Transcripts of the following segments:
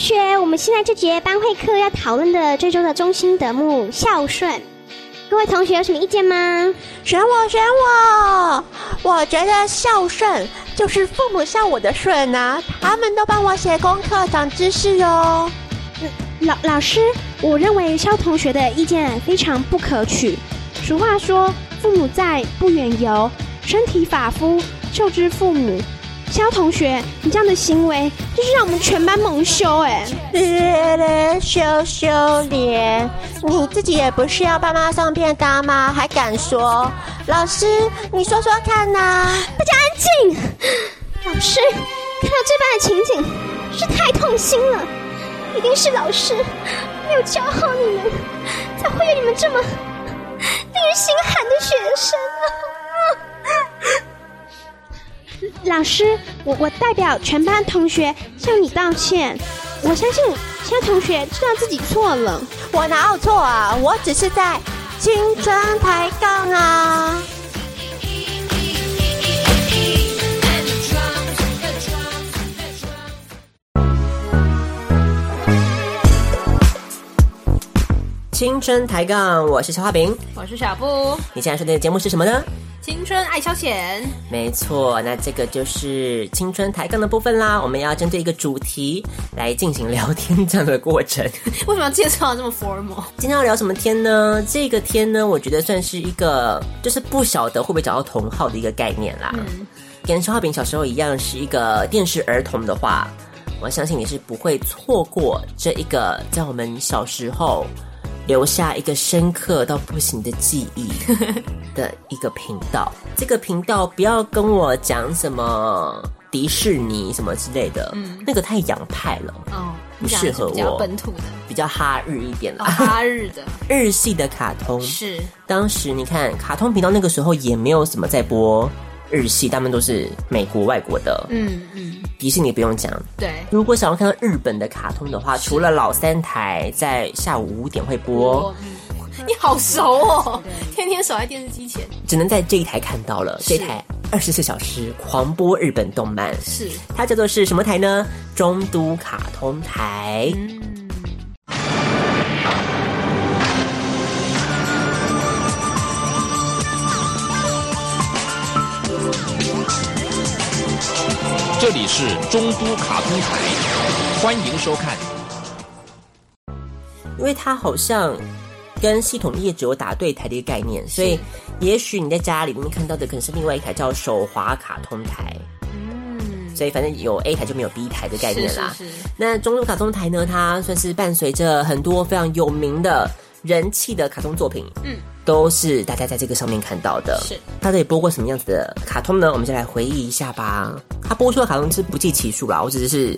学，我们现在这节班会课要讨论的这周的中心德目孝顺，各位同学有什么意见吗？选我，选我！我觉得孝顺就是父母孝我的顺啊，他们都帮我写功课、长知识哦。老老师，我认为肖同学的意见非常不可取。俗话说，父母在，不远游，身体发肤受之父母。肖同学，你这样的行为就是让我们全班蒙羞哎！羞羞脸，你自己也不是要爸妈送便当吗？还敢说？老师，你说说看呐！大家安静！老师，看到这般的情景，是太痛心了。一定是老师没有教好你们，才会有你们这么令人心寒的学生啊！老师，我我代表全班同学向你道歉。我相信其他同学知道自己错了。我哪有错啊？我只是在青春抬杠啊！青春抬杠，我是小花饼，我是小布。你现在收听的节目是什么呢？青春爱消遣，没错，那这个就是青春抬杠的部分啦。我们要针对一个主题来进行聊天这样的过程。为什么要介绍这么 formal？今天要聊什么天呢？这个天呢，我觉得算是一个，就是不晓得会不会找到同好的一个概念啦。嗯，跟肖化饼小时候一样，是一个电视儿童的话，我相信你是不会错过这一个在我们小时候。留下一个深刻到不行的记忆 的一个频道，这个频道不要跟我讲什么迪士尼什么之类的，嗯，那个太洋派了，哦，不适合我，比较本土的，比较哈日一点的，哦，哈日的，日系的卡通。是。当时你看卡通频道那个时候也没有什么在播日系，他们都是美国外国的，嗯嗯。迪士尼不用讲，对。如果想要看到日本的卡通的话，除了老三台在下午五点会播，你好熟哦，天天守在电视机前，只能在这一台看到了。这台二十四小时狂播日本动漫，是它叫做是什么台呢？中都卡通台。嗯这里是中都卡通台，欢迎收看。因为它好像跟系统业只有打对台的一个概念，所以也许你在家里面看到的可能是另外一台叫手滑卡通台。嗯，所以反正有 A 台就没有 B 台的概念啦。是是是。那中都卡通台呢，它算是伴随着很多非常有名的人气的卡通作品。嗯。都是大家在这个上面看到的。是，他这里播过什么样子的卡通呢？我们就来回忆一下吧。他播出的卡通是不计其数啦，我只是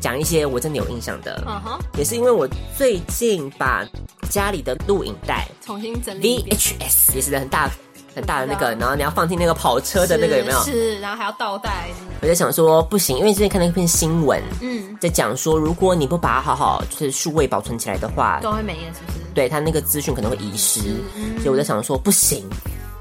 讲一些我真的有印象的。嗯哼，也是因为我最近把家里的录影带重新整理，VHS 也是很大很大的那个，然后你要放进那个跑车的那个有没有？是，然后还要倒带。我在想说不行，因为之前看了一篇新闻，嗯，在讲说如果你不把它好好就是数位保存起来的话，都会没了，是不是？对，它那个资讯可能会遗失，嗯，所以我在想说不行。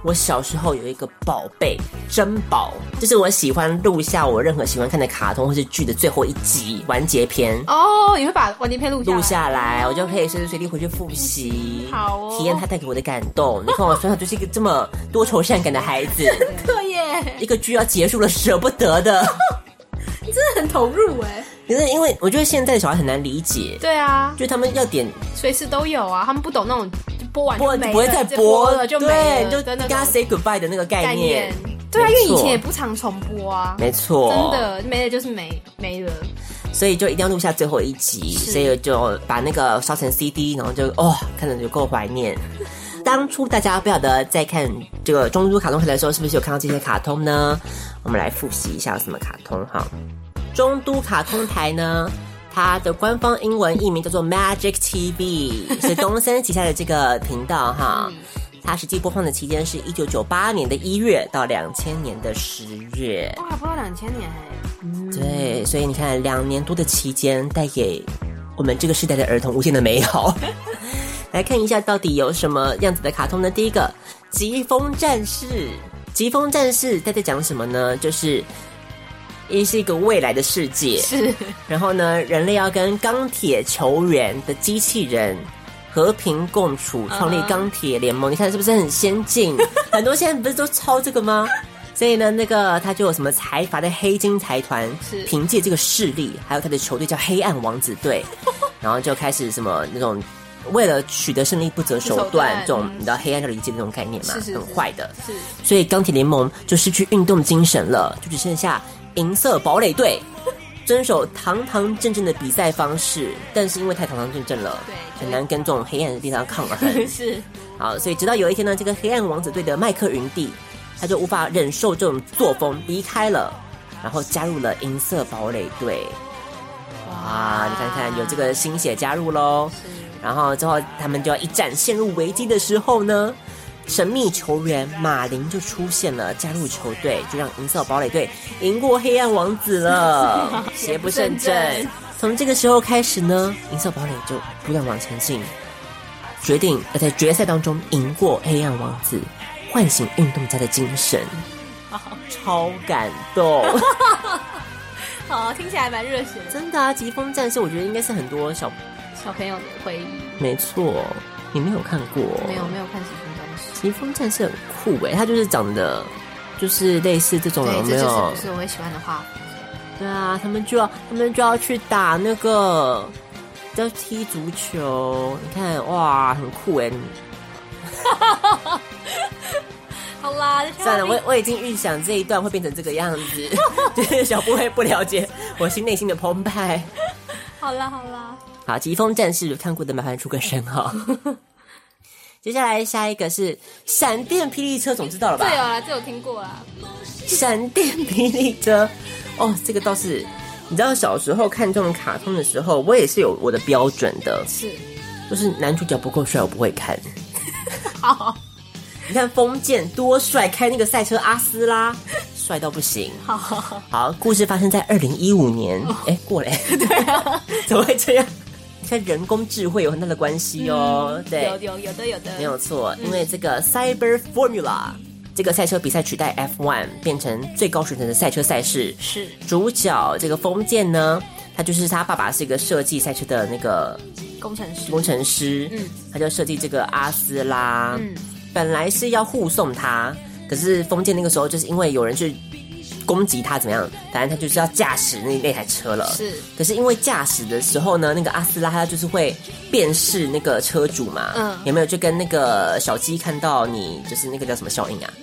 我小时候有一个宝贝珍宝，就是我喜欢录下我任何喜欢看的卡通或是剧的最后一集完结篇。哦，你会把完结篇录录下来，我就可以随时随地回去复习，好哦，体验它带给我的感动。你看我从小就是一个这么多愁善感的孩子，可耶，一个剧要结束了舍不得的，你真的很投入哎。可是因为我觉得现在的小孩很难理解，对啊，就他们要点随时都有啊，他们不懂那种。播完播不会再播了，就没了，就跟他 say goodbye 的那个概念。对啊，因为以前也不常重播啊。没错，真的没了就是没没了。所以就一定要录下最后一集，所以就把那个烧成 CD，然后就哦，看着就够怀念。当初大家不晓得在看这个中都卡通台的时候，是不是有看到这些卡通呢？我们来复习一下有什么卡通哈。中都卡通台呢？它的官方英文译名叫做 Magic TV，是东森旗下的这个频道哈。它实际播放的期间是一九九八年的一月到两千年的十月。哇，播到两千年哎。对，所以你看，两年多的期间带给我们这个时代的儿童无限的美好。来看一下到底有什么样子的卡通呢？第一个，疾风战士。疾风战士在在讲什么呢？就是。也是一个未来的世界。是，然后呢，人类要跟钢铁球员的机器人和平共处，创立钢铁联盟。Uh -huh. 你看是不是很先进？很多现在不是都抄这个吗？所以呢，那个他就有什么财阀的黑金财团，是凭借这个势力，还有他的球队叫黑暗王子队，然后就开始什么那种。为了取得胜利不择手段，这种你知道黑暗的理界的那种概念嘛，是是是很坏的。是，所以钢铁联盟就失去运动精神了，就只剩下银色堡垒队遵守堂堂正正的比赛方式，但是因为太堂堂正正了，对，很难跟这种黑暗的地方抗衡。是，好，所以直到有一天呢，这个黑暗王子队的麦克云帝他就无法忍受这种作风，离开了，然后加入了银色堡垒队。哇，你看看有这个新血加入喽。然后之后，他们就要一战陷入危机的时候呢，神秘球员马林就出现了，加入球队，就让银色堡垒队赢过黑暗王子了，邪不胜正。从这个时候开始呢，银色堡垒就不断往前进，决定要在决赛当中赢过黑暗王子，唤醒运动家的精神。超感动，好，听起来蛮热血的。真的啊，疾风战士，我觉得应该是很多小。小朋友的回忆，没错，你没有看过？没有，没有看《疾风战士》。疾风战士很酷诶，他就是长得就是类似这种，有没有？这就是不是我会喜欢的画风。对啊，他们就要他们就要去打那个叫踢足球，你看哇，很酷诶。好啦，算了，我我已经预想这一段会变成这个样子，就是小布会不了解我心内心的澎湃。好啦，好啦。好，疾风战士看过的麻烦出个声哈。接下来下一个是闪电霹雳车，总知道了吧？对啊，这有听过啊。闪电霹雳车，哦，这个倒是，你知道小时候看这种卡通的时候，我也是有我的标准的，是，就是男主角不够帅，我不会看。好，你看封建多帅，开那个赛车阿斯拉，帅到不行。好，好，故事发生在二零一五年，哎、哦，过嘞，对啊，怎么会这样？跟人工智慧有很大的关系哦，嗯、对，有有有的有的，没有错，因为这个 Cyber Formula、嗯、这个赛车比赛取代 F1 变成最高水准的赛车赛事。是。主角这个封建呢，他就是他爸爸是一个设计赛车的那个工程师，工程师，嗯，他就设计这个阿斯拉，嗯，本来是要护送他，可是封建那个时候就是因为有人去。攻击他怎么样？反正他就是要驾驶那那台车了。是，可是因为驾驶的时候呢，那个阿斯拉他就是会辨识那个车主嘛。嗯，有没有就跟那个小鸡看到你，就是那个叫什么效应啊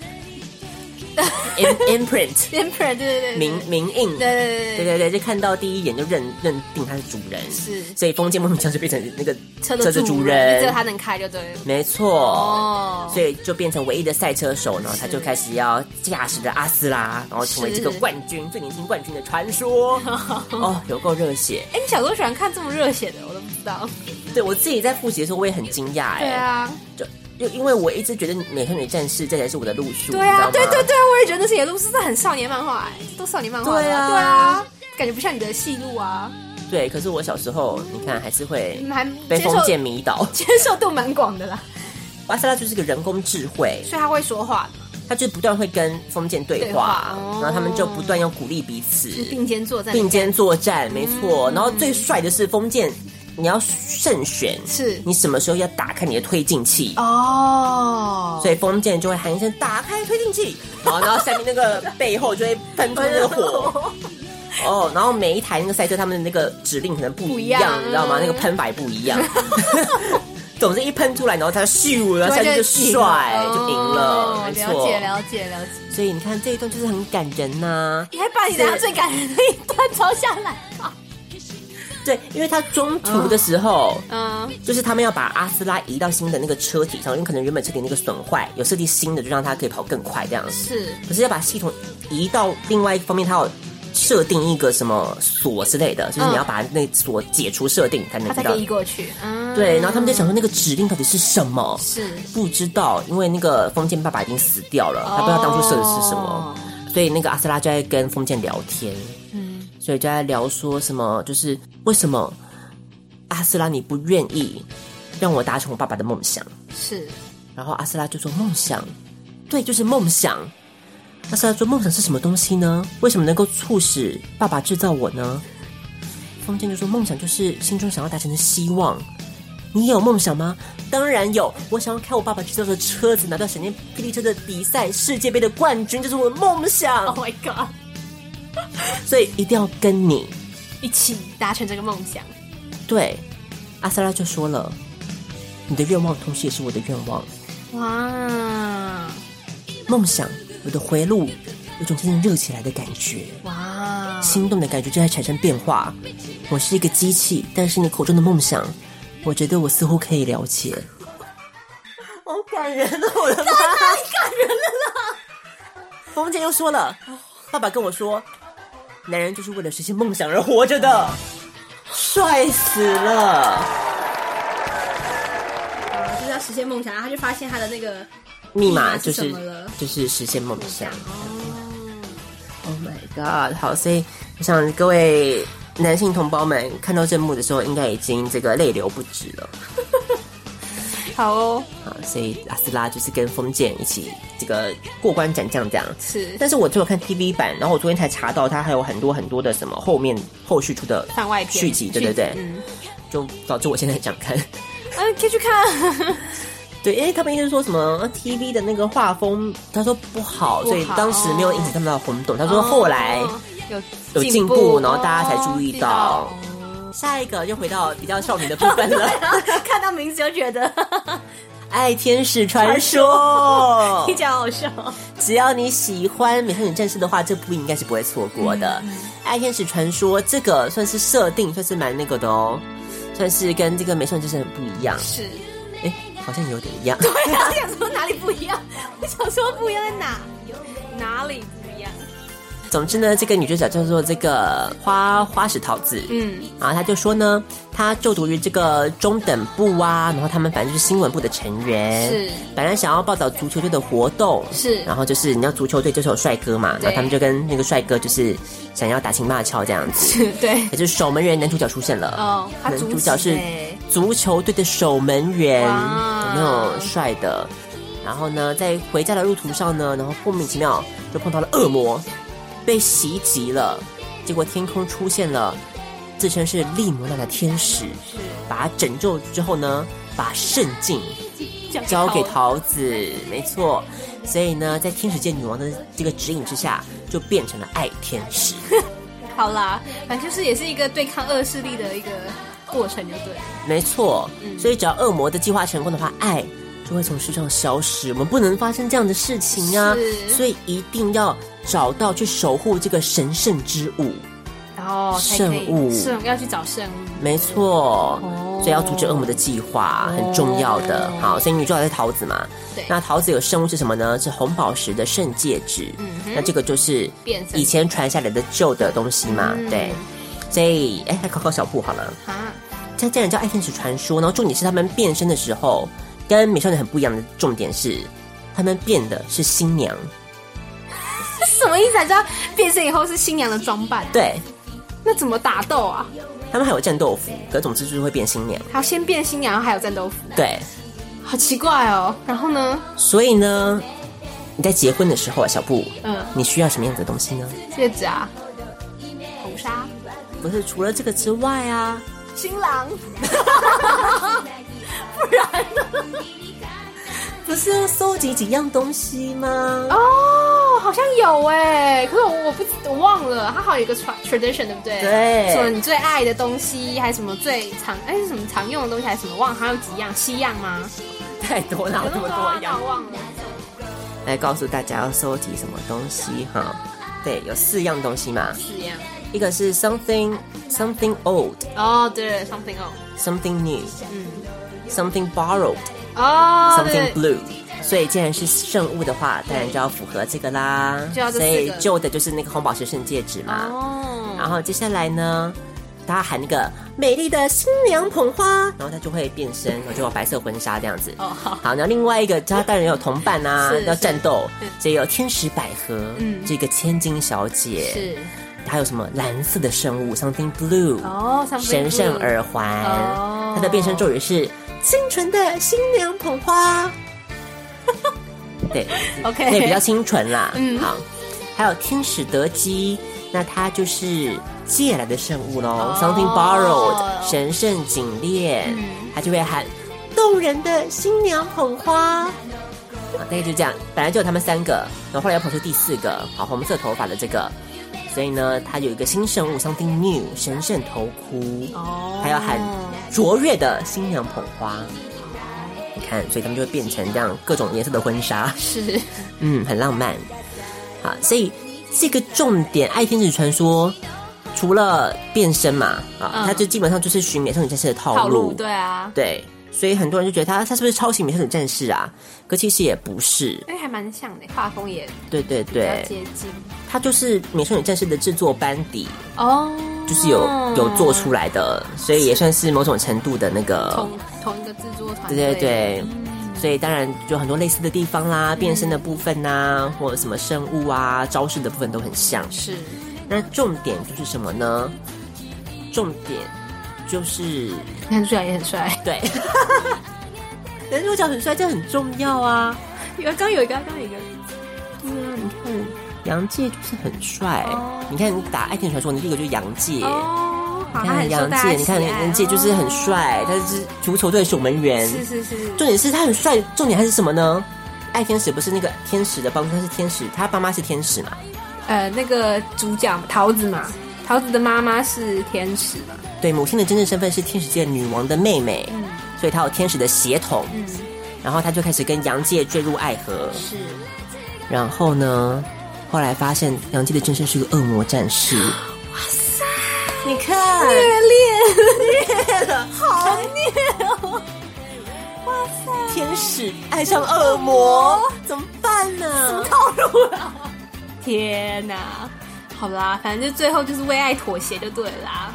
imprint，imprint，对对对，名名印，对对对对。对对，就看到第一眼就认认定他是主人，是，所以风剑梦想就变成那个车的主人，只有他能开就对了，没错，哦，所以就变成唯一的赛车手呢，他就开始要驾驶着阿斯拉，然后成为这个冠军，最年轻冠军的传说，哦，有够热血！哎，你小时候喜欢看这么热血的，我都不知道。对我自己在复习的时候，我也很惊讶，哎，对啊，就。就因为我一直觉得《美少女战士》这才是我的路数，对啊，对对对，我也觉得那是你的路数，这很少年漫画，哎，都少年漫画，对啊，对啊，感觉不像你的戏路啊。对，可是我小时候，你看还是会被封建迷倒，接受度蛮广的啦。阿斯拉就是个人工智慧，所以他会说话，他就不断会跟封建对话，然后他们就不断要鼓励彼此，并肩作战，并肩作战，没错。然后最帅的是风剑。你要慎选，是。你什么时候要打开你的推进器。哦，所以封建就会喊一声“打开推进器”，然后然后下面那个背后就会喷出那个火。哦，然后每一台那个赛车他们的那个指令可能不一样，一你知道吗？那个喷法也不一样，总之一喷出来，然后他就咻，然后下去就帅就赢了，没错，了解了解了解。所以你看这一段就是很感人呐、啊，你还把你的最感人的一段抄下来啊。对，因为他中途的时候，嗯，就是他们要把阿斯拉移到新的那个车体上，因为可能原本车体那个损坏，有设计新的，就让它可以跑更快这样子。是，可是要把系统移到另外一方面，他要设定一个什么锁之类的，就是你要把那锁解除设定才能才可以移过去。嗯，对，然后他们就想说那个指令到底是什么？是不知道，因为那个封建爸爸已经死掉了，他不知道当初设的是什么，所以那个阿斯拉就在跟封建聊天。所以就在聊说什么，就是为什么阿斯拉你不愿意让我达成我爸爸的梦想？是，然后阿斯拉就说梦想，对，就是梦想。阿斯拉说：“梦想是什么东西呢？为什么能够促使爸爸制造我呢？”风见就说：“梦想就是心中想要达成的希望。你有梦想吗？当然有，我想要开我爸爸制造的车子，拿到闪电霹雳车的比赛世界杯的冠军，这是我的梦想。Oh my god！所以一定要跟你一起达成这个梦想。”对，阿萨拉就说了：“你的愿望，同时也是我的愿望。”哇，梦想。我的回路有种渐渐热起来的感觉，哇，心动的感觉正在产生变化。我是一个机器，但是你口中的梦想，我觉得我似乎可以了解。好感人哦，我的妈，太感人了啦！冯姐又说了，爸爸跟我说，男人就是为了实现梦想而活着的，帅死了。就是要实现梦想，然后他就发现他的那个。密码就是就是实现梦想。Oh my god！好，所以我想各位男性同胞们看到这幕的时候，应该已经这个泪流不止了。好哦，好，所以阿斯拉就是跟封建一起这个过关斩将这样。是，但是我只有看 TV 版，然后我昨天才查到，它还有很多很多的什么后面后续出的番外篇续集，对对对，嗯，就导致我现在想看。嗯，可以去看。对，因为他们一直说什么 TV 的那个画风，他说不好，不好，所以当时没有引起他们的轰动。他说后来有有进步，然后大家才注意到。下一个又回到比较少女的部分了，看到名字就觉得 《爱天使传说》比较好笑。只要你喜欢美少女战士的话，这部应该是不会错过的。嗯《爱天使传说》这个算是设定，算是蛮那个的哦，算是跟这个美少女战士很不一样。是，哎。好像有点一样。对啊，我 想说哪里不一样？我想说不一样在哪？哪里？总之呢，这个女主角叫做这个花花石桃子。嗯，然后她就说呢，她就读于这个中等部啊，然后他们反正就是新闻部的成员。是，本来想要报道足球队的活动。是，然后就是你要足球队就是有帅哥嘛，然后他们就跟那个帅哥就是想要打情骂俏这样子。对，也就是守门员男主角出现了。哦，男主角是足球队的守门员。有没有帅的，然后呢，在回家的路途上呢，然后莫名其妙就碰到了恶魔，被袭击了。结果天空出现了自称是利摩娜的天使，把他拯救之后呢，把圣境交给桃子，没错。所以呢，在天使界女王的这个指引之下，就变成了爱天使。好啦，反正就是也是一个对抗恶势力的一个。过程就对，没错。所以只要恶魔的计划成功的话，爱就会从世上消失。我们不能发生这样的事情啊！所以一定要找到去守护这个神圣之物。然后圣物，圣要去找圣物，没错。哦、所以要阻止恶魔的计划，很重要的。哦、好，所以女主角是桃子嘛？对。那桃子有圣物是什么呢？是红宝石的圣戒指。嗯。那这个就是以前传下来的旧的东西嘛？嗯、对。所以，哎，来考考小布好了。啊，这竟然叫爱天使传说，然后重点是他们变身的时候，跟美少女很不一样的重点是，他们变的是新娘。什么意思？才知道变身以后是新娘的装扮？对。那怎么打斗啊？他们还有战斗服，可总之就是会变新娘。好，先变新娘，然后还有战斗服。对。好奇怪哦。然后呢？所以呢，你在结婚的时候啊，小布，嗯，你需要什么样子的东西呢？戒指啊。红纱不是，除了这个之外啊，新郎，不然呢？不是要收集几样东西吗？哦，好像有哎，可是我我不我忘了，它好像有一个 tradition 对不对？对，什么你最爱的东西，还是什么最常哎是什么常用的东西，还是什么忘了？还有几样，七样吗？太多了，这么多样，忘了。来告诉大家要收集什么东西哈？对，有四样东西嘛？四样。一个是 something something old 哦，对，something old，something new，嗯，something borrowed 哦，something blue。所以既然是圣物的话，当然就要符合这个啦。所以旧的就是那个红宝石圣戒指嘛。哦。然后接下来呢，他喊那个美丽的新娘捧花，然后他就会变身，然后就有白色婚纱这样子。哦，好。好，那另外一个，他当然有同伴啊，要战斗，所以有天使百合，嗯，这个千金小姐是。还有什么蓝色的圣物？Something blue 哦，oh, 神圣耳环。哦，它的变身咒语是清纯的新娘捧花。对，OK，那比较清纯啦。嗯，好。还有天使德基，那它就是借来的圣物喽、oh.，something borrowed，神圣颈链，它就会喊动人的新娘捧花，好，大概就这样，本来就有他们三个，然后后来又跑出第四个，好，红色头发的这个。所以呢，它有一个新圣物，something new，神圣头箍，哦，还要喊卓越的新娘捧花，你看，所以他们就会变成这样各种颜色的婚纱，是，嗯，很浪漫，好，所以这个重点，爱天使传说除了变身嘛，啊、嗯，它就基本上就是寻美少女战士的套路，套路，对啊，对。所以很多人就觉得他他是不是抄袭《美少女战士》啊？可其实也不是，哎，还蛮像的，画风也对对对，接近。他就是《美少女战士》的制作班底哦，就是有有做出来的，所以也算是某种程度的那个同同一个制作团队。对对对，所以当然就很多类似的地方啦，变身的部分呐、啊，或者什么生物啊、招式的部分都很像。是，那重点就是什么呢？重点。就是男主角也很帅，对，男主角很帅，这很重要啊。有刚有一个，刚有一个，对啊，你看杨介就是很帅。Oh. 你看你打爱天使传说，你第一个就是杨介哦，你看杨介，你看杨介就是很帅，他是足球队守门员，是是是。重点是他很帅，重点还是什么呢？爱天使不是那个天使的帮助，他是天使，他爸妈是天使嘛？呃，那个主角桃子嘛，桃子的妈妈是天使嘛？对，母亲的真正身份是天使界女王的妹妹，嗯，所以她有天使的血统，嗯，然后她就开始跟杨界坠入爱河，是，然后呢，后来发现杨界的真身是个恶魔战士，哇塞，你看，虐恋，虐了，好虐哦，哇塞，天使爱上恶魔，怎么办呢？什么套路啊？天哪，好啦，反正就最后就是为爱妥协就对了啦。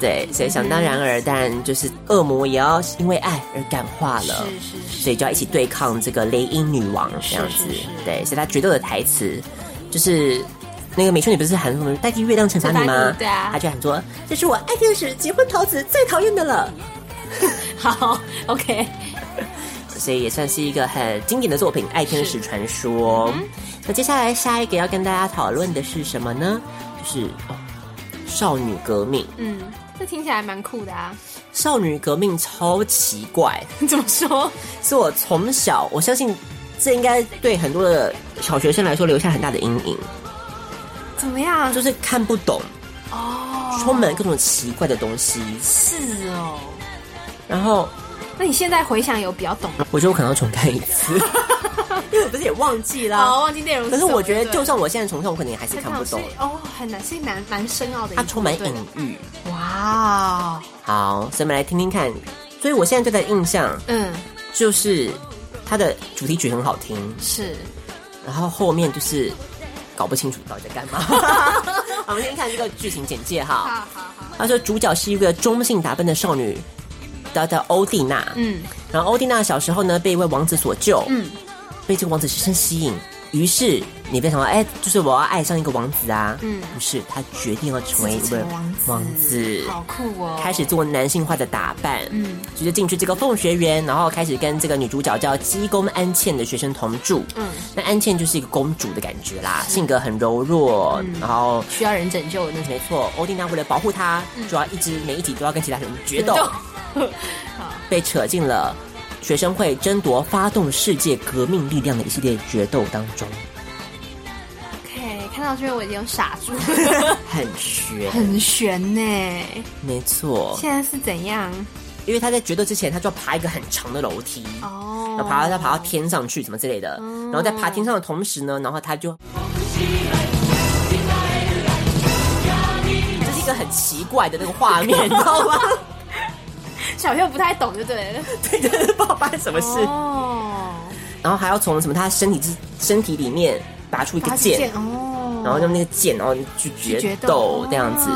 对，所以想当然尔，但就是恶魔也要因为爱而感化了，是是是，所以就要一起对抗这个雷音女王这样子。是是是，对，所以他决斗的台词就是那个美少女不是喊什么代替月亮惩罚你吗？对啊，他就喊说：“这是我爱天使结婚桃子最讨厌的了。”好，OK，所以也算是一个很经典的作品《爱天使传说》。嗯。那接下来下一个要跟大家讨论的是什么呢？就是哦，少女革命。嗯。这听起来蛮酷的啊！少女革命超奇怪，怎么说？是我从小，我相信这应该对很多的小学生来说留下很大的阴影。怎么样？就是看不懂哦，充满各种奇怪的东西。是哦。然后，那你现在回想有比较懂吗？我觉得我可能要重看一次。因为我不是也忘记了，哦，忘记内容。可是我觉得，就算我现在重看，我可能也还是看不懂。哦，很难，是蛮蛮深奥的。它充满隐喻。哇，好，所以我们来听听看。所以我现在对他的印象，嗯，就是它的主题曲很好听，是。然后后面就是搞不清楚到底在干嘛。我们先看这个剧情简介哈。好好好。他说主角是一个中性打扮的少女，叫叫欧蒂娜。嗯。然后欧蒂娜小时候呢，被一位王子所救。嗯。被这个王子深深吸引，于是你变成了哎，就是我要爱上一个王子啊。嗯，于是他决定要成为一位王子，王子好酷哦！开始做男性化的打扮，嗯，就是进去这个凤学园，然后开始跟这个女主角叫鸡公安茜的学生同住。嗯，那安茜就是一个公主的感觉啦，性格很柔弱，嗯、然后需要人拯救的那。没错，欧丁娜为了保护她，就要一直每一集都要跟其他人决斗，被扯进了。学生会争夺发动世界革命力量的一系列决斗当中。OK，看到这边我已经有傻住了，很悬，很悬呢。没错。现在是怎样？因为他在决斗之前，他就要爬一个很长的楼梯哦，然后爬到他爬到天上去，什么之类的。哦、然后在爬天上的同时呢，然后他就，这是一个很奇怪的那个画面，你知道吗？小朋友不太懂，就对了，对，就是不知道发生什么事。哦，然后还要从什么他身体之身体里面拔出一个剑哦，然后用那个剑，然后去决斗这样子。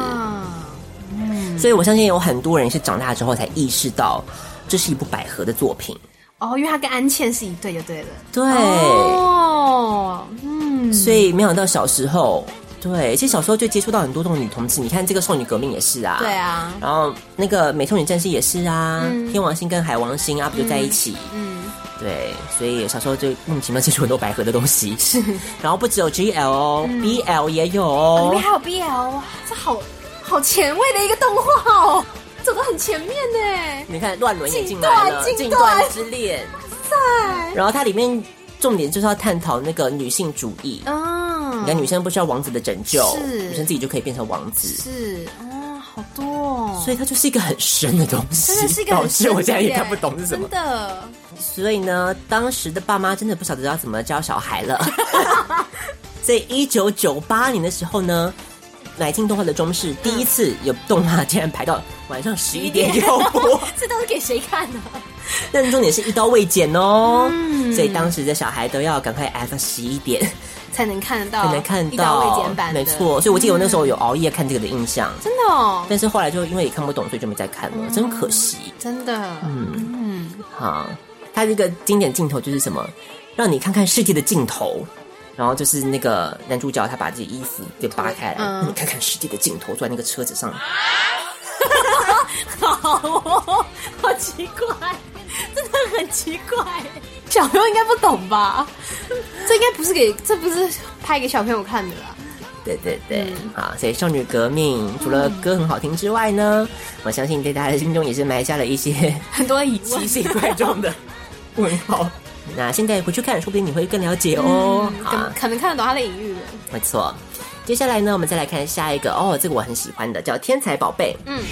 嗯，所以我相信有很多人是长大之后才意识到这是一部百合的作品。哦，因为他跟安茜是一对，就对了。对，哦，嗯，所以没想到小时候。对，其实小时候就接触到很多这种女同志，你看这个少女革命也是啊，对啊，然后那个美少女战士也是啊，嗯、天王星跟海王星啊不就在一起，嗯，对，所以小时候就莫名其妙接触很多百合的东西。是，然后不只有 GL 哦、嗯、BL 也有哦，里面还有 BL 哇，这好好前卫的一个动画哦，走得很前面呢。你看乱伦也进来了，禁断之恋，哇塞。然后它里面重点就是要探讨那个女性主义。嗯，你看女生不需要王子的拯救，是女生自己就可以变成王子。是哦。好多哦，所以它就是一个很深的东西，真的是一个很深。我现在也看不懂是什么。真的，所以呢，当时的爸妈真的不晓得要怎么教小孩了。在一九九八年的时候呢，乃进动画的中视第一次有动画竟然排到晚上十一点有 播，这都是给谁看呢？但重点是一刀未剪哦，嗯、所以当时的小孩都要赶快挨到十一点。才能看得到，才能看到未剪版，没错。所以我记得我那时候有熬夜看这个的印象，真的哦。但是后来就因为也看不懂，所以就没再看了，真可惜。真的，嗯嗯。好，它这个经典镜头就是什么，让你看看世界的尽头。然后就是那个男主角，他把自己衣服给扒开来，让你看看世界的尽头，坐在那个车子上。好哦，好奇怪，真的很奇怪。小朋友应该不懂吧？这应该不是给，这不是拍给小朋友看的啦。对对对，嗯、好，所以少女革命除了歌很好听之外呢，嗯、我相信在大家的心中也是埋下了一些 很多疑问、奇形怪状的问号。那现在回去看，说不定你会更了解哦。可能看得懂他的隐喻了。没错，接下来呢，我们再来看下一个哦，这个我很喜欢的，叫《天才宝贝》。嗯，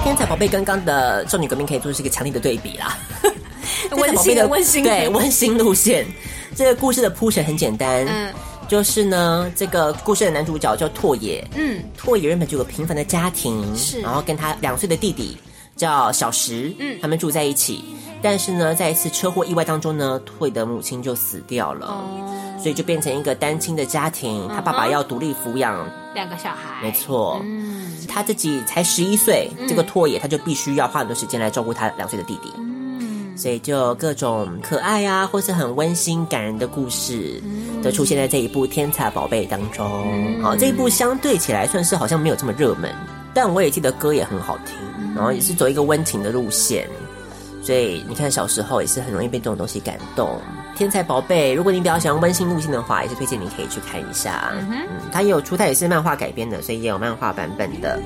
《天才宝贝》刚刚的少女革命可以做是一个强烈的对比啦。温馨的温馨。对温馨路线，这个故事的铺陈很简单，嗯，就是呢，这个故事的男主角叫拓野，嗯，拓野原本就有个平凡的家庭，是，然后跟他两岁的弟弟叫小石，嗯，他们住在一起，但是呢，在一次车祸意外当中呢，拓野的母亲就死掉了，哦，所以就变成一个单亲的家庭，他爸爸要独立抚养两个小孩，没错，嗯，他自己才十一岁，这个拓野他就必须要花很多时间来照顾他两岁的弟弟。所以就各种可爱啊，或是很温馨感人的故事，都出现在这一部《天才宝贝》当中。好，这一部相对起来算是好像没有这么热门，但我也记得歌也很好听，然后也是走一个温情的路线。所以你看，小时候也是很容易被这种东西感动。《天才宝贝》，如果你比较喜欢温馨路线的话，也是推荐你可以去看一下。嗯，它也有出，它也是漫画改编的，所以也有漫画版本的。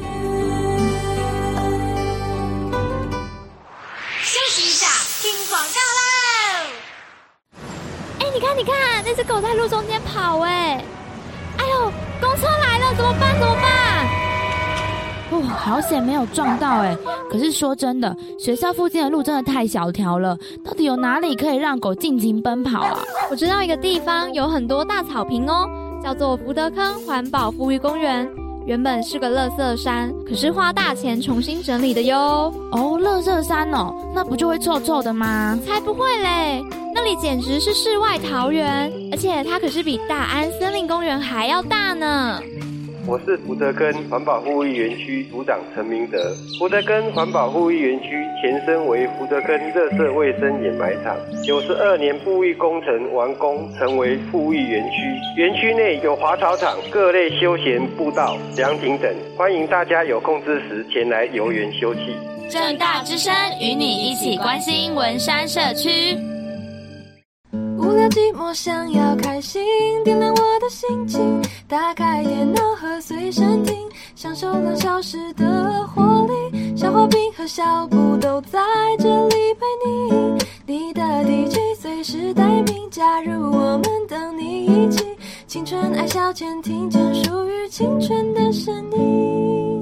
只狗在路中间跑，哎，哎呦，公车来了，怎么办？怎么办？哦，好险没有撞到，哎。可是说真的，学校附近的路真的太小条了，到底有哪里可以让狗尽情奔跑啊？我知道一个地方有很多大草坪哦，叫做福德坑环保富裕公园。原本是个垃圾山，可是花大钱重新整理的哟。哦，垃圾山哦，那不就会臭臭的吗？才不会嘞！那里简直是世外桃源，而且它可是比大安森林公园还要大呢。我是福德根环保护育园区组长陈明德。福德根环保护育园区前身为福德根热色卫生掩埋场，九十二年复育工程完工，成为复育园区。园区内有滑草场、各类休闲步道、凉亭等，欢迎大家有空之时前来游园休憩。正大之声与你一起关心文山社区。无聊寂寞，想要开心，点亮我的心情。打开电脑和随身听，享受两小时的活力。小花瓶和小布都在这里陪你。你的 DJ 随时待命，加入我们，等你一起。青春爱消遣，听见属于青春的声音。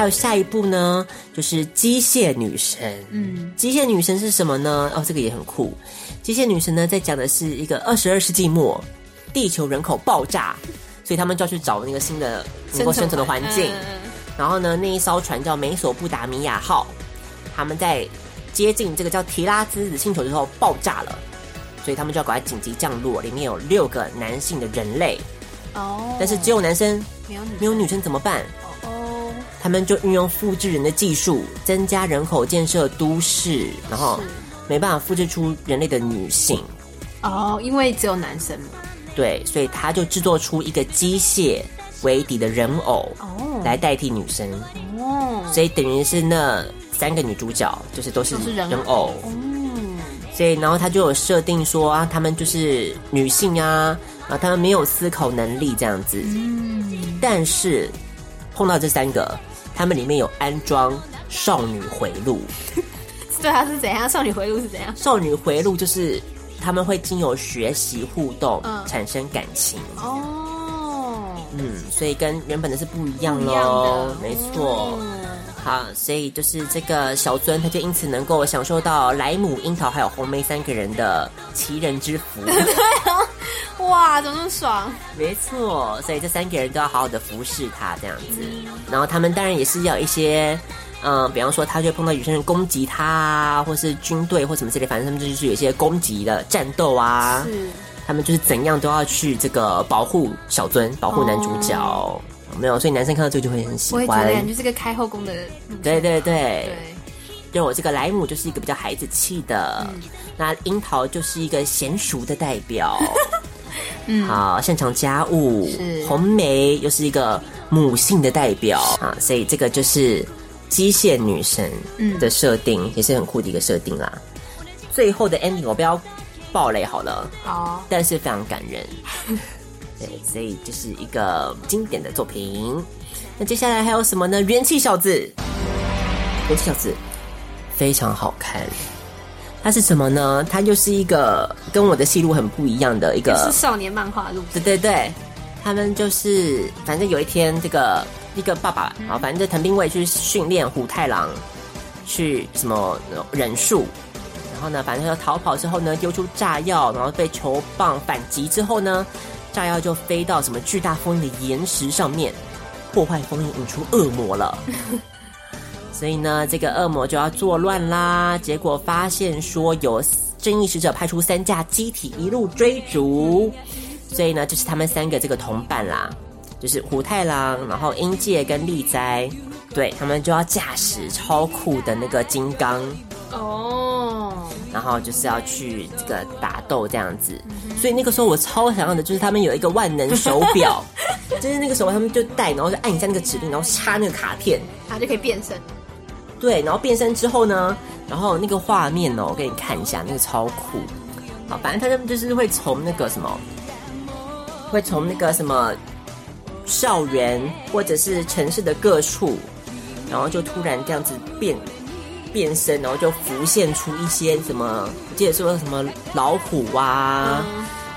还有下一部呢，就是机械女神。嗯，机械女神是什么呢？哦，这个也很酷。机械女神呢，在讲的是一个二十二世纪末，地球人口爆炸，所以他们就要去找那个新的能够生存的环境。然后呢，那一艘船叫美索不达米亚号，他们在接近这个叫提拉兹的星球之后爆炸了。所以他们就要赶快紧急降落。里面有六个男性的人类，哦，但是只有男生，没有女没有女生怎么办？哦，他们就运用复制人的技术，增加人口，建设都市，然后没办法复制出人类的女性。哦，因为只有男生嘛。对，所以他就制作出一个机械为底的人偶，哦，来代替女生。哦，所以等于是那三个女主角就是都是人偶。嗯，所以然后他就有设定说啊，他们就是女性啊，啊，他们没有思考能力这样子。嗯，但是碰到这三个，他们里面有安装少女回路。对，啊是怎样？少女回路是怎样？少女回路就是。他们会经由学习互动、嗯、产生感情哦，嗯，所以跟原本的是不一样喽，没错。嗯、好，所以就是这个小尊，他就因此能够享受到莱姆、樱桃还有红梅三个人的奇人之福。哇，怎么那么爽？没错，所以这三个人都要好好的服侍他这样子，嗯、然后他们当然也是要一些。嗯，比方说，他就碰到有些人攻击他啊，或是军队或什么之类，反正他们就是有一些攻击的战斗啊。是，他们就是怎样都要去这个保护小尊，保护男主角。哦、没有，所以男生看到这个就会很喜欢。我也觉得，就是个开后宫的。对对对对，就我这个莱姆就是一个比较孩子气的，嗯、那樱桃就是一个娴熟的代表。嗯，好，擅长家务。红梅又是一个母性的代表啊，所以这个就是。机械女神的设定、嗯、也是很酷的一个设定啦。最后的 ending 我不要爆雷好了，好，但是非常感人。对，所以这是一个经典的作品。那接下来还有什么呢？元气小子，元气小子非常好看。它是什么呢？它就是一个跟我的戏路很不一样的一个，是少年漫画路。对对对，他们就是反正有一天这个。一个爸爸啊，反正这藤兵卫去训练虎太郎，去什么忍术，然后呢，反正要逃跑之后呢，丢出炸药，然后被球棒反击之后呢，炸药就飞到什么巨大封印的岩石上面，破坏封印，引出恶魔了。所以呢，这个恶魔就要作乱啦。结果发现说有正义使者派出三架机体一路追逐，所以呢，就是他们三个这个同伴啦。就是虎太郎，然后英介跟利哉，对，他们就要驾驶超酷的那个金刚哦，然后就是要去这个打斗这样子。所以那个时候我超想要的就是他们有一个万能手表，就是那个时候他们就戴，然后就按一下那个指令，然后插那个卡片，它就可以变身。对，然后变身之后呢，然后那个画面哦，我给你看一下，那个超酷。好，反正他们就是会从那个什么，会从那个什么。校园或者是城市的各处，然后就突然这样子变变身，然后就浮现出一些什么，我记得说什么老虎啊，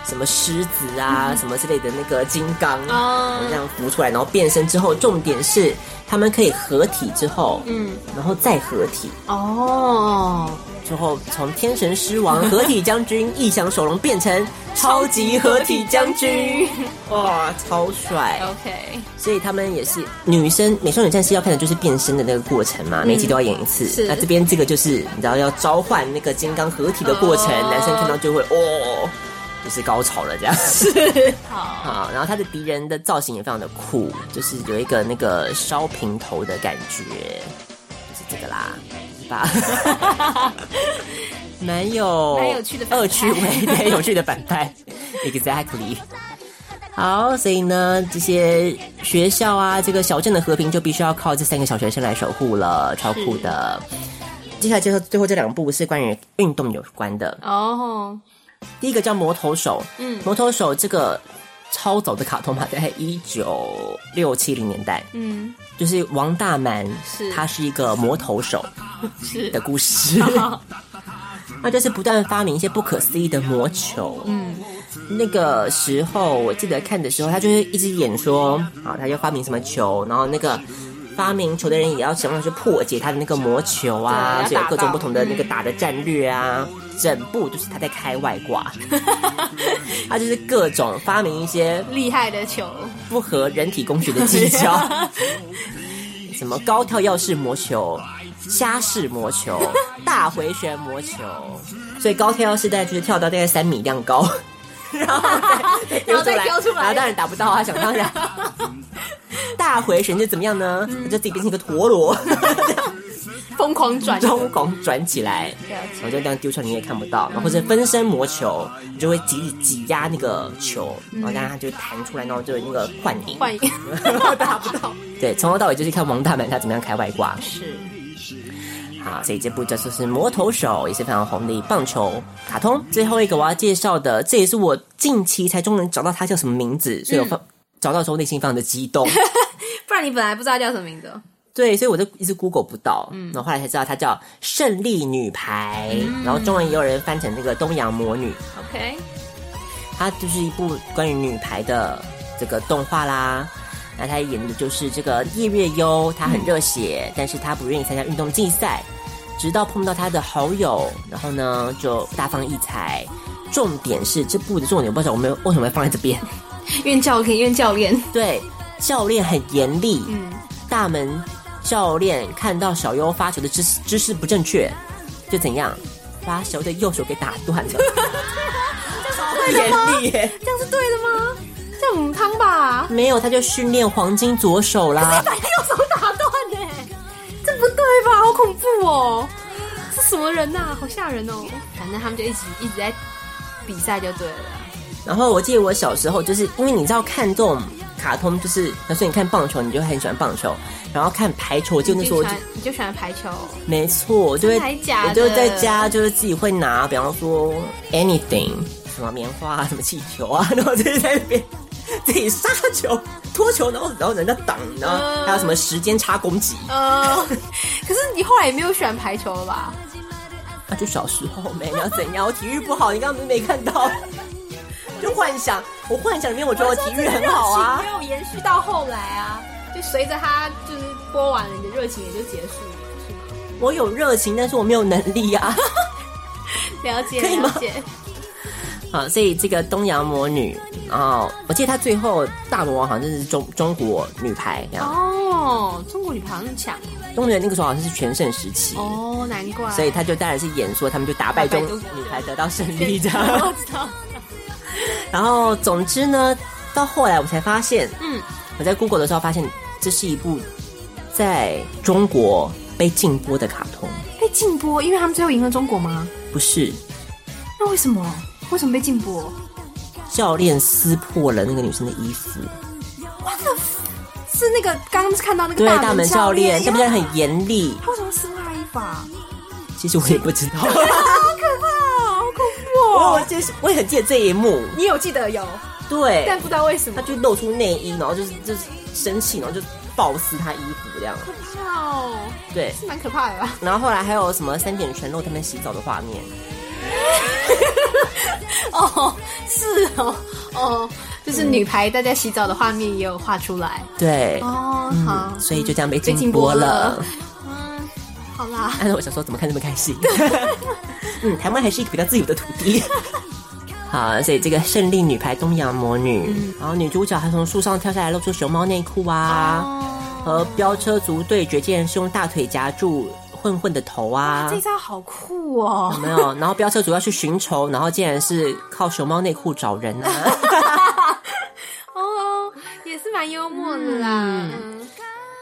什么狮子啊，嗯、什么之类的那个金刚，啊、嗯，这样浮出来，然后变身之后，重点是他们可以合体之后，嗯，然后再合体。哦。之后，从天神狮王 合体将军异想守龙变成超级合体将军，哇，超帅！OK，所以他们也是女生美少女战士要看的就是变身的那个过程嘛，每集都要演一次。那这边这个就是你知道要召唤那个金刚合体的过程，男生看到就会哦，就是高潮了这样。是 好，好，然后他的敌人的造型也非常的酷，就是有一个那个烧平头的感觉，就是这个啦。吧，蛮有 蛮有趣的恶趣味的有趣的反派，exactly。好，所以呢，这些学校啊，这个小镇的和平就必须要靠这三个小学生来守护了，超酷的。接下来介绍最后这两部是关于运动有关的哦。Oh. 第一个叫魔头手，嗯，魔头手这个超早的卡通嘛，在一九六七零年代，嗯。就是王大蛮，是。他是一个魔头手 是。的故事，那就是不断发明一些不可思议的魔球。嗯，那个时候我记得看的时候，他就是一直演说，好，他就发明什么球，然后那个发明球的人也要想办法去破解他的那个魔球啊，所以有各种不同的那个打的战略啊，整部就是他在开外挂，他就是各种发明一些厉害的球，不合人体工学的技巧。什么高跳跃式魔球，虾式魔球、大回旋魔球，所以高跳是大概就是跳到大概三米这样高，然后再丢出来，然后当然打不到啊，想当然。大回旋就怎么样呢？嗯、就自己变成一个陀螺，疯狂转，疯狂转起来，然后就这样丢出来，你也看不到。然后或者分身魔球，你就会挤挤压那个球，然后让它就弹出来，然后就那个幻影，幻影 打不到。对，从头到尾就是看王大满他怎么样开外挂。是。好，所以这部叫做是《魔头手》，也是非常红的棒球卡通。最后一个我要介绍的，这也是我近期才终于找到它叫什么名字，所以我放、嗯、找到的时候内心非常的激动。不然你本来不知道叫什么名字？对，所以我就一直 Google 不到，嗯，然后后来才知道它叫《胜利女排》，嗯，然后中文也有人翻成那个《东洋魔女》。OK，它就是一部关于女排的这个动画啦。那他演的就是这个叶月优，她很热血，嗯，但是她不愿意参加运动竞赛，直到碰到他的好友，然后呢就大放异彩。重点是这部的重点，我不知道我们为什么要放在这边？因为教练，因为教练，对，教练很严厉。嗯，大门教练看到小优发球的姿姿势不正确，就怎样把小优的右手给打断了。这样是对的吗？这样是对的吗？这很汤吧？没有，他就训练黄金左手啦。把右手打断呢？这不对吧？好恐怖哦！是什么人呐、啊？好吓人哦！反正他们就一直一直在比赛就对了。然后我记得我小时候就是因为你知道看这种卡通，就是所以你看棒球你就很喜欢棒球，然后看排球就那时候我就你就喜欢排球。没错，我就会我就在家就是自己会拿，比方说 anything 什么棉花啊，什么气球啊，然后就在那边。自己杀球、拖球，然后然后人家挡，然后还有什么时间差攻击。呃，可是你后来也没有喜欢排球了吧？那、啊、就小时候没，你要怎样？我体育不好，你刚刚没看到？就幻想，我幻想里面我觉得我体育很好啊，没有延续到后来啊，就随着他就是播完了，你的热情也就结束了，是吗？我有热情，但是我没有能力啊。了解，可以吗？了解。好，所以这个东洋魔女，哦，我记得她最后大魔王好像就是中中国女排这样。哦，中国女排那么强。中国那个时候好像是全盛时期。哦，难怪。所以他就当然是演说他们就打败中国女排得到胜利这样。我知道。然后总之呢，到后来我才发现，嗯，我在 Google 的时候发现这是一部在中国被禁播的卡通。被禁播，因为他们最后赢了中国吗？不是。那为什么？为什么被禁播？教练撕破了那个女生的衣服。是那个刚刚看到那个大门，对大门教练，他不是很严厉？他为什么撕他衣服啊？其实我也不知道。好可怕，我就是我也很记得这一幕。你有记得有？对，但不知道为什么，他就露出内衣，然后就是就是生气，然后就暴撕他衣服这样。可怕哦！对，是蛮可怕的吧？然后后来还有什么三点全露他们洗澡的画面。哦，是哦，哦，就是女排大家洗澡的画面也有画出来，对，哦，好，嗯，所以就这样被禁播了。嗯，好啦。但是我想说怎么看这么开心？嗯，台湾还是一个比较自由的土地。好，所以这个胜利女排东洋魔女，嗯，然后女主角还从树上跳下来，露出熊猫内裤啊，哦，和飙车族对决，竟然是用大腿夹住。混混的头啊！这招好酷哦！有没有？然后飙车族要去寻仇，然后竟然是靠熊猫内裤找人啊！哦，也是蛮幽默的啦。嗯，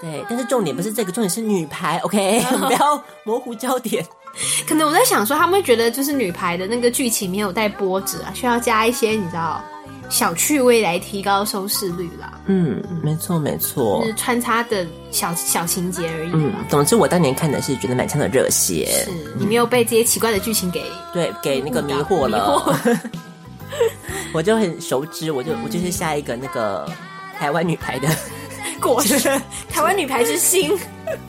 对，但是重点不是这个，重点是女排。OK，不要模糊焦点。可能我在想说，他们会觉得就是女排的那个剧情没有带波折啊，需要加一些你知道。小趣味来提高收视率啦。嗯，没错没错，就是穿插的小小情节而已。嗯，总之我当年看的是觉得满腔的热血。是你没有被这些奇怪的剧情给对给那个迷惑了。迷惑 我就很熟知，我就我就是下一个那个台湾女排的果实，台湾女排之星，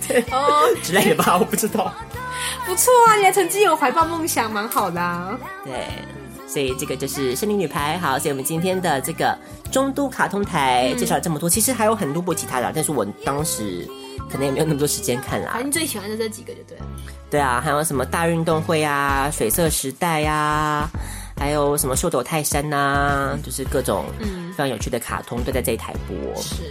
对 哦之类的吧，我不知道。不错啊，你还曾经有怀抱梦想，蛮好的啊。对。所以这个就是森林女排，好，所以我们今天的这个中都卡通台介绍了这么多，其实还有很多部其他的，但是我当时可能也没有那么多时间看啦。你最喜欢的这几个就对了。对啊，还有什么大运动会啊、水色时代啊，还有什么秀斗泰山呐、啊，就是各种嗯非常有趣的卡通都在这一台播。是。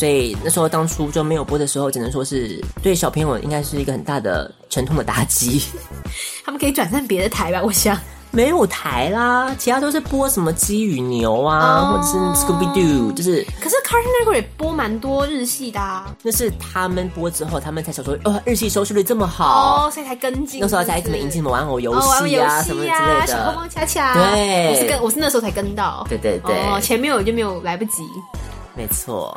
所以那时候当初就没有播的时候，只能说是对小朋友应该是一个很大的沉痛的打击。他们可以转战别的台吧，我想。没有台啦，其他都是播什么鸡与牛啊，哦、或者是 Scooby Doo，就是。可是 Cartoon Network 也播蛮多日系的啊。那是他们播之后，他们才想说，哦，日系收视率这么好，哦，所以才跟进。那时候才怎么引进什么玩偶游戏啊，什么之类的。小红帽恰恰。对，我是跟我是那时候才跟到。对对对。哦，前面我就没有来不及。没错。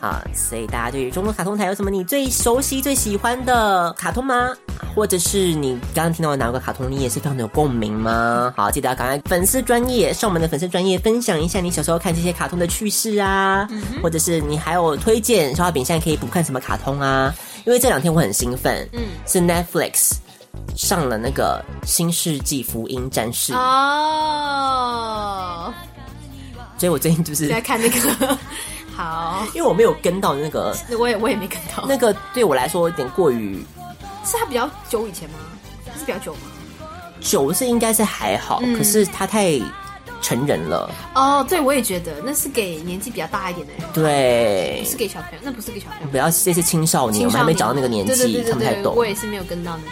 啊，所以大家对于中国卡通台有什么你最熟悉、最喜欢的卡通吗？或者是你刚刚听到的哪个卡通，你也是非常的有共鸣吗？好，记得要赶快粉丝专业上我们的粉丝专业分享一下你小时候看这些卡通的趣事啊，嗯、或者是你还有推荐消化饼现在可以补看什么卡通啊？因为这两天我很兴奋，嗯，是 Netflix 上了那个《新世纪福音战士》哦，所以我最近就是在看那个。好，因为我没有跟到那个，我也我也没跟到那个，对我来说有点过于，是他比较久以前吗？是比较久吗？久是应该是还好，嗯、可是他太成人了。哦，对，我也觉得那是给年纪比较大一点的人，对，不是给小朋友，那不是给小朋友，不要这些青少年，我们还没长到那个年纪，他们太懂。我也是没有跟到那个。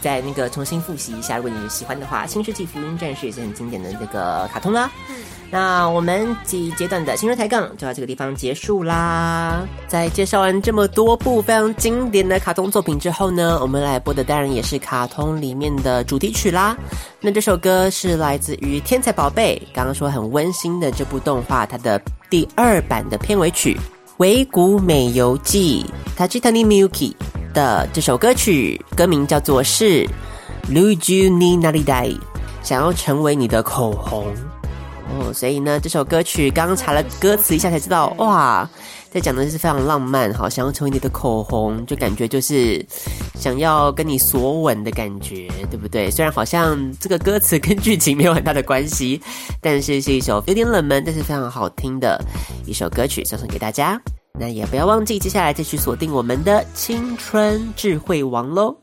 再那个重新复习一下，如果你喜欢的话，《新世纪福音战士》也是很经典的那个卡通啦。嗯那我们这一阶段的新人抬杠就到这个地方结束啦。在介绍完这么多部非常经典的卡通作品之后呢，我们来播的当然也是卡通里面的主题曲啦。那这首歌是来自于《天才宝贝》，刚刚说很温馨的这部动画，它的第二版的片尾曲《维谷美游记》（Tajitani Miyuki） 的这首歌曲，歌名叫做是《Luju ni Naridai》，想要成为你的口红。所以呢，这首歌曲刚刚查了歌词一下才知道，哇，在讲的是非常浪漫，好，想要成为你的口红，就感觉就是想要跟你索吻的感觉，对不对？虽然好像这个歌词跟剧情没有很大的关系，但是是一首有点冷门，但是非常好听的一首歌曲，送送给大家。那也不要忘记接下来继续锁定我们的青春智慧王喽。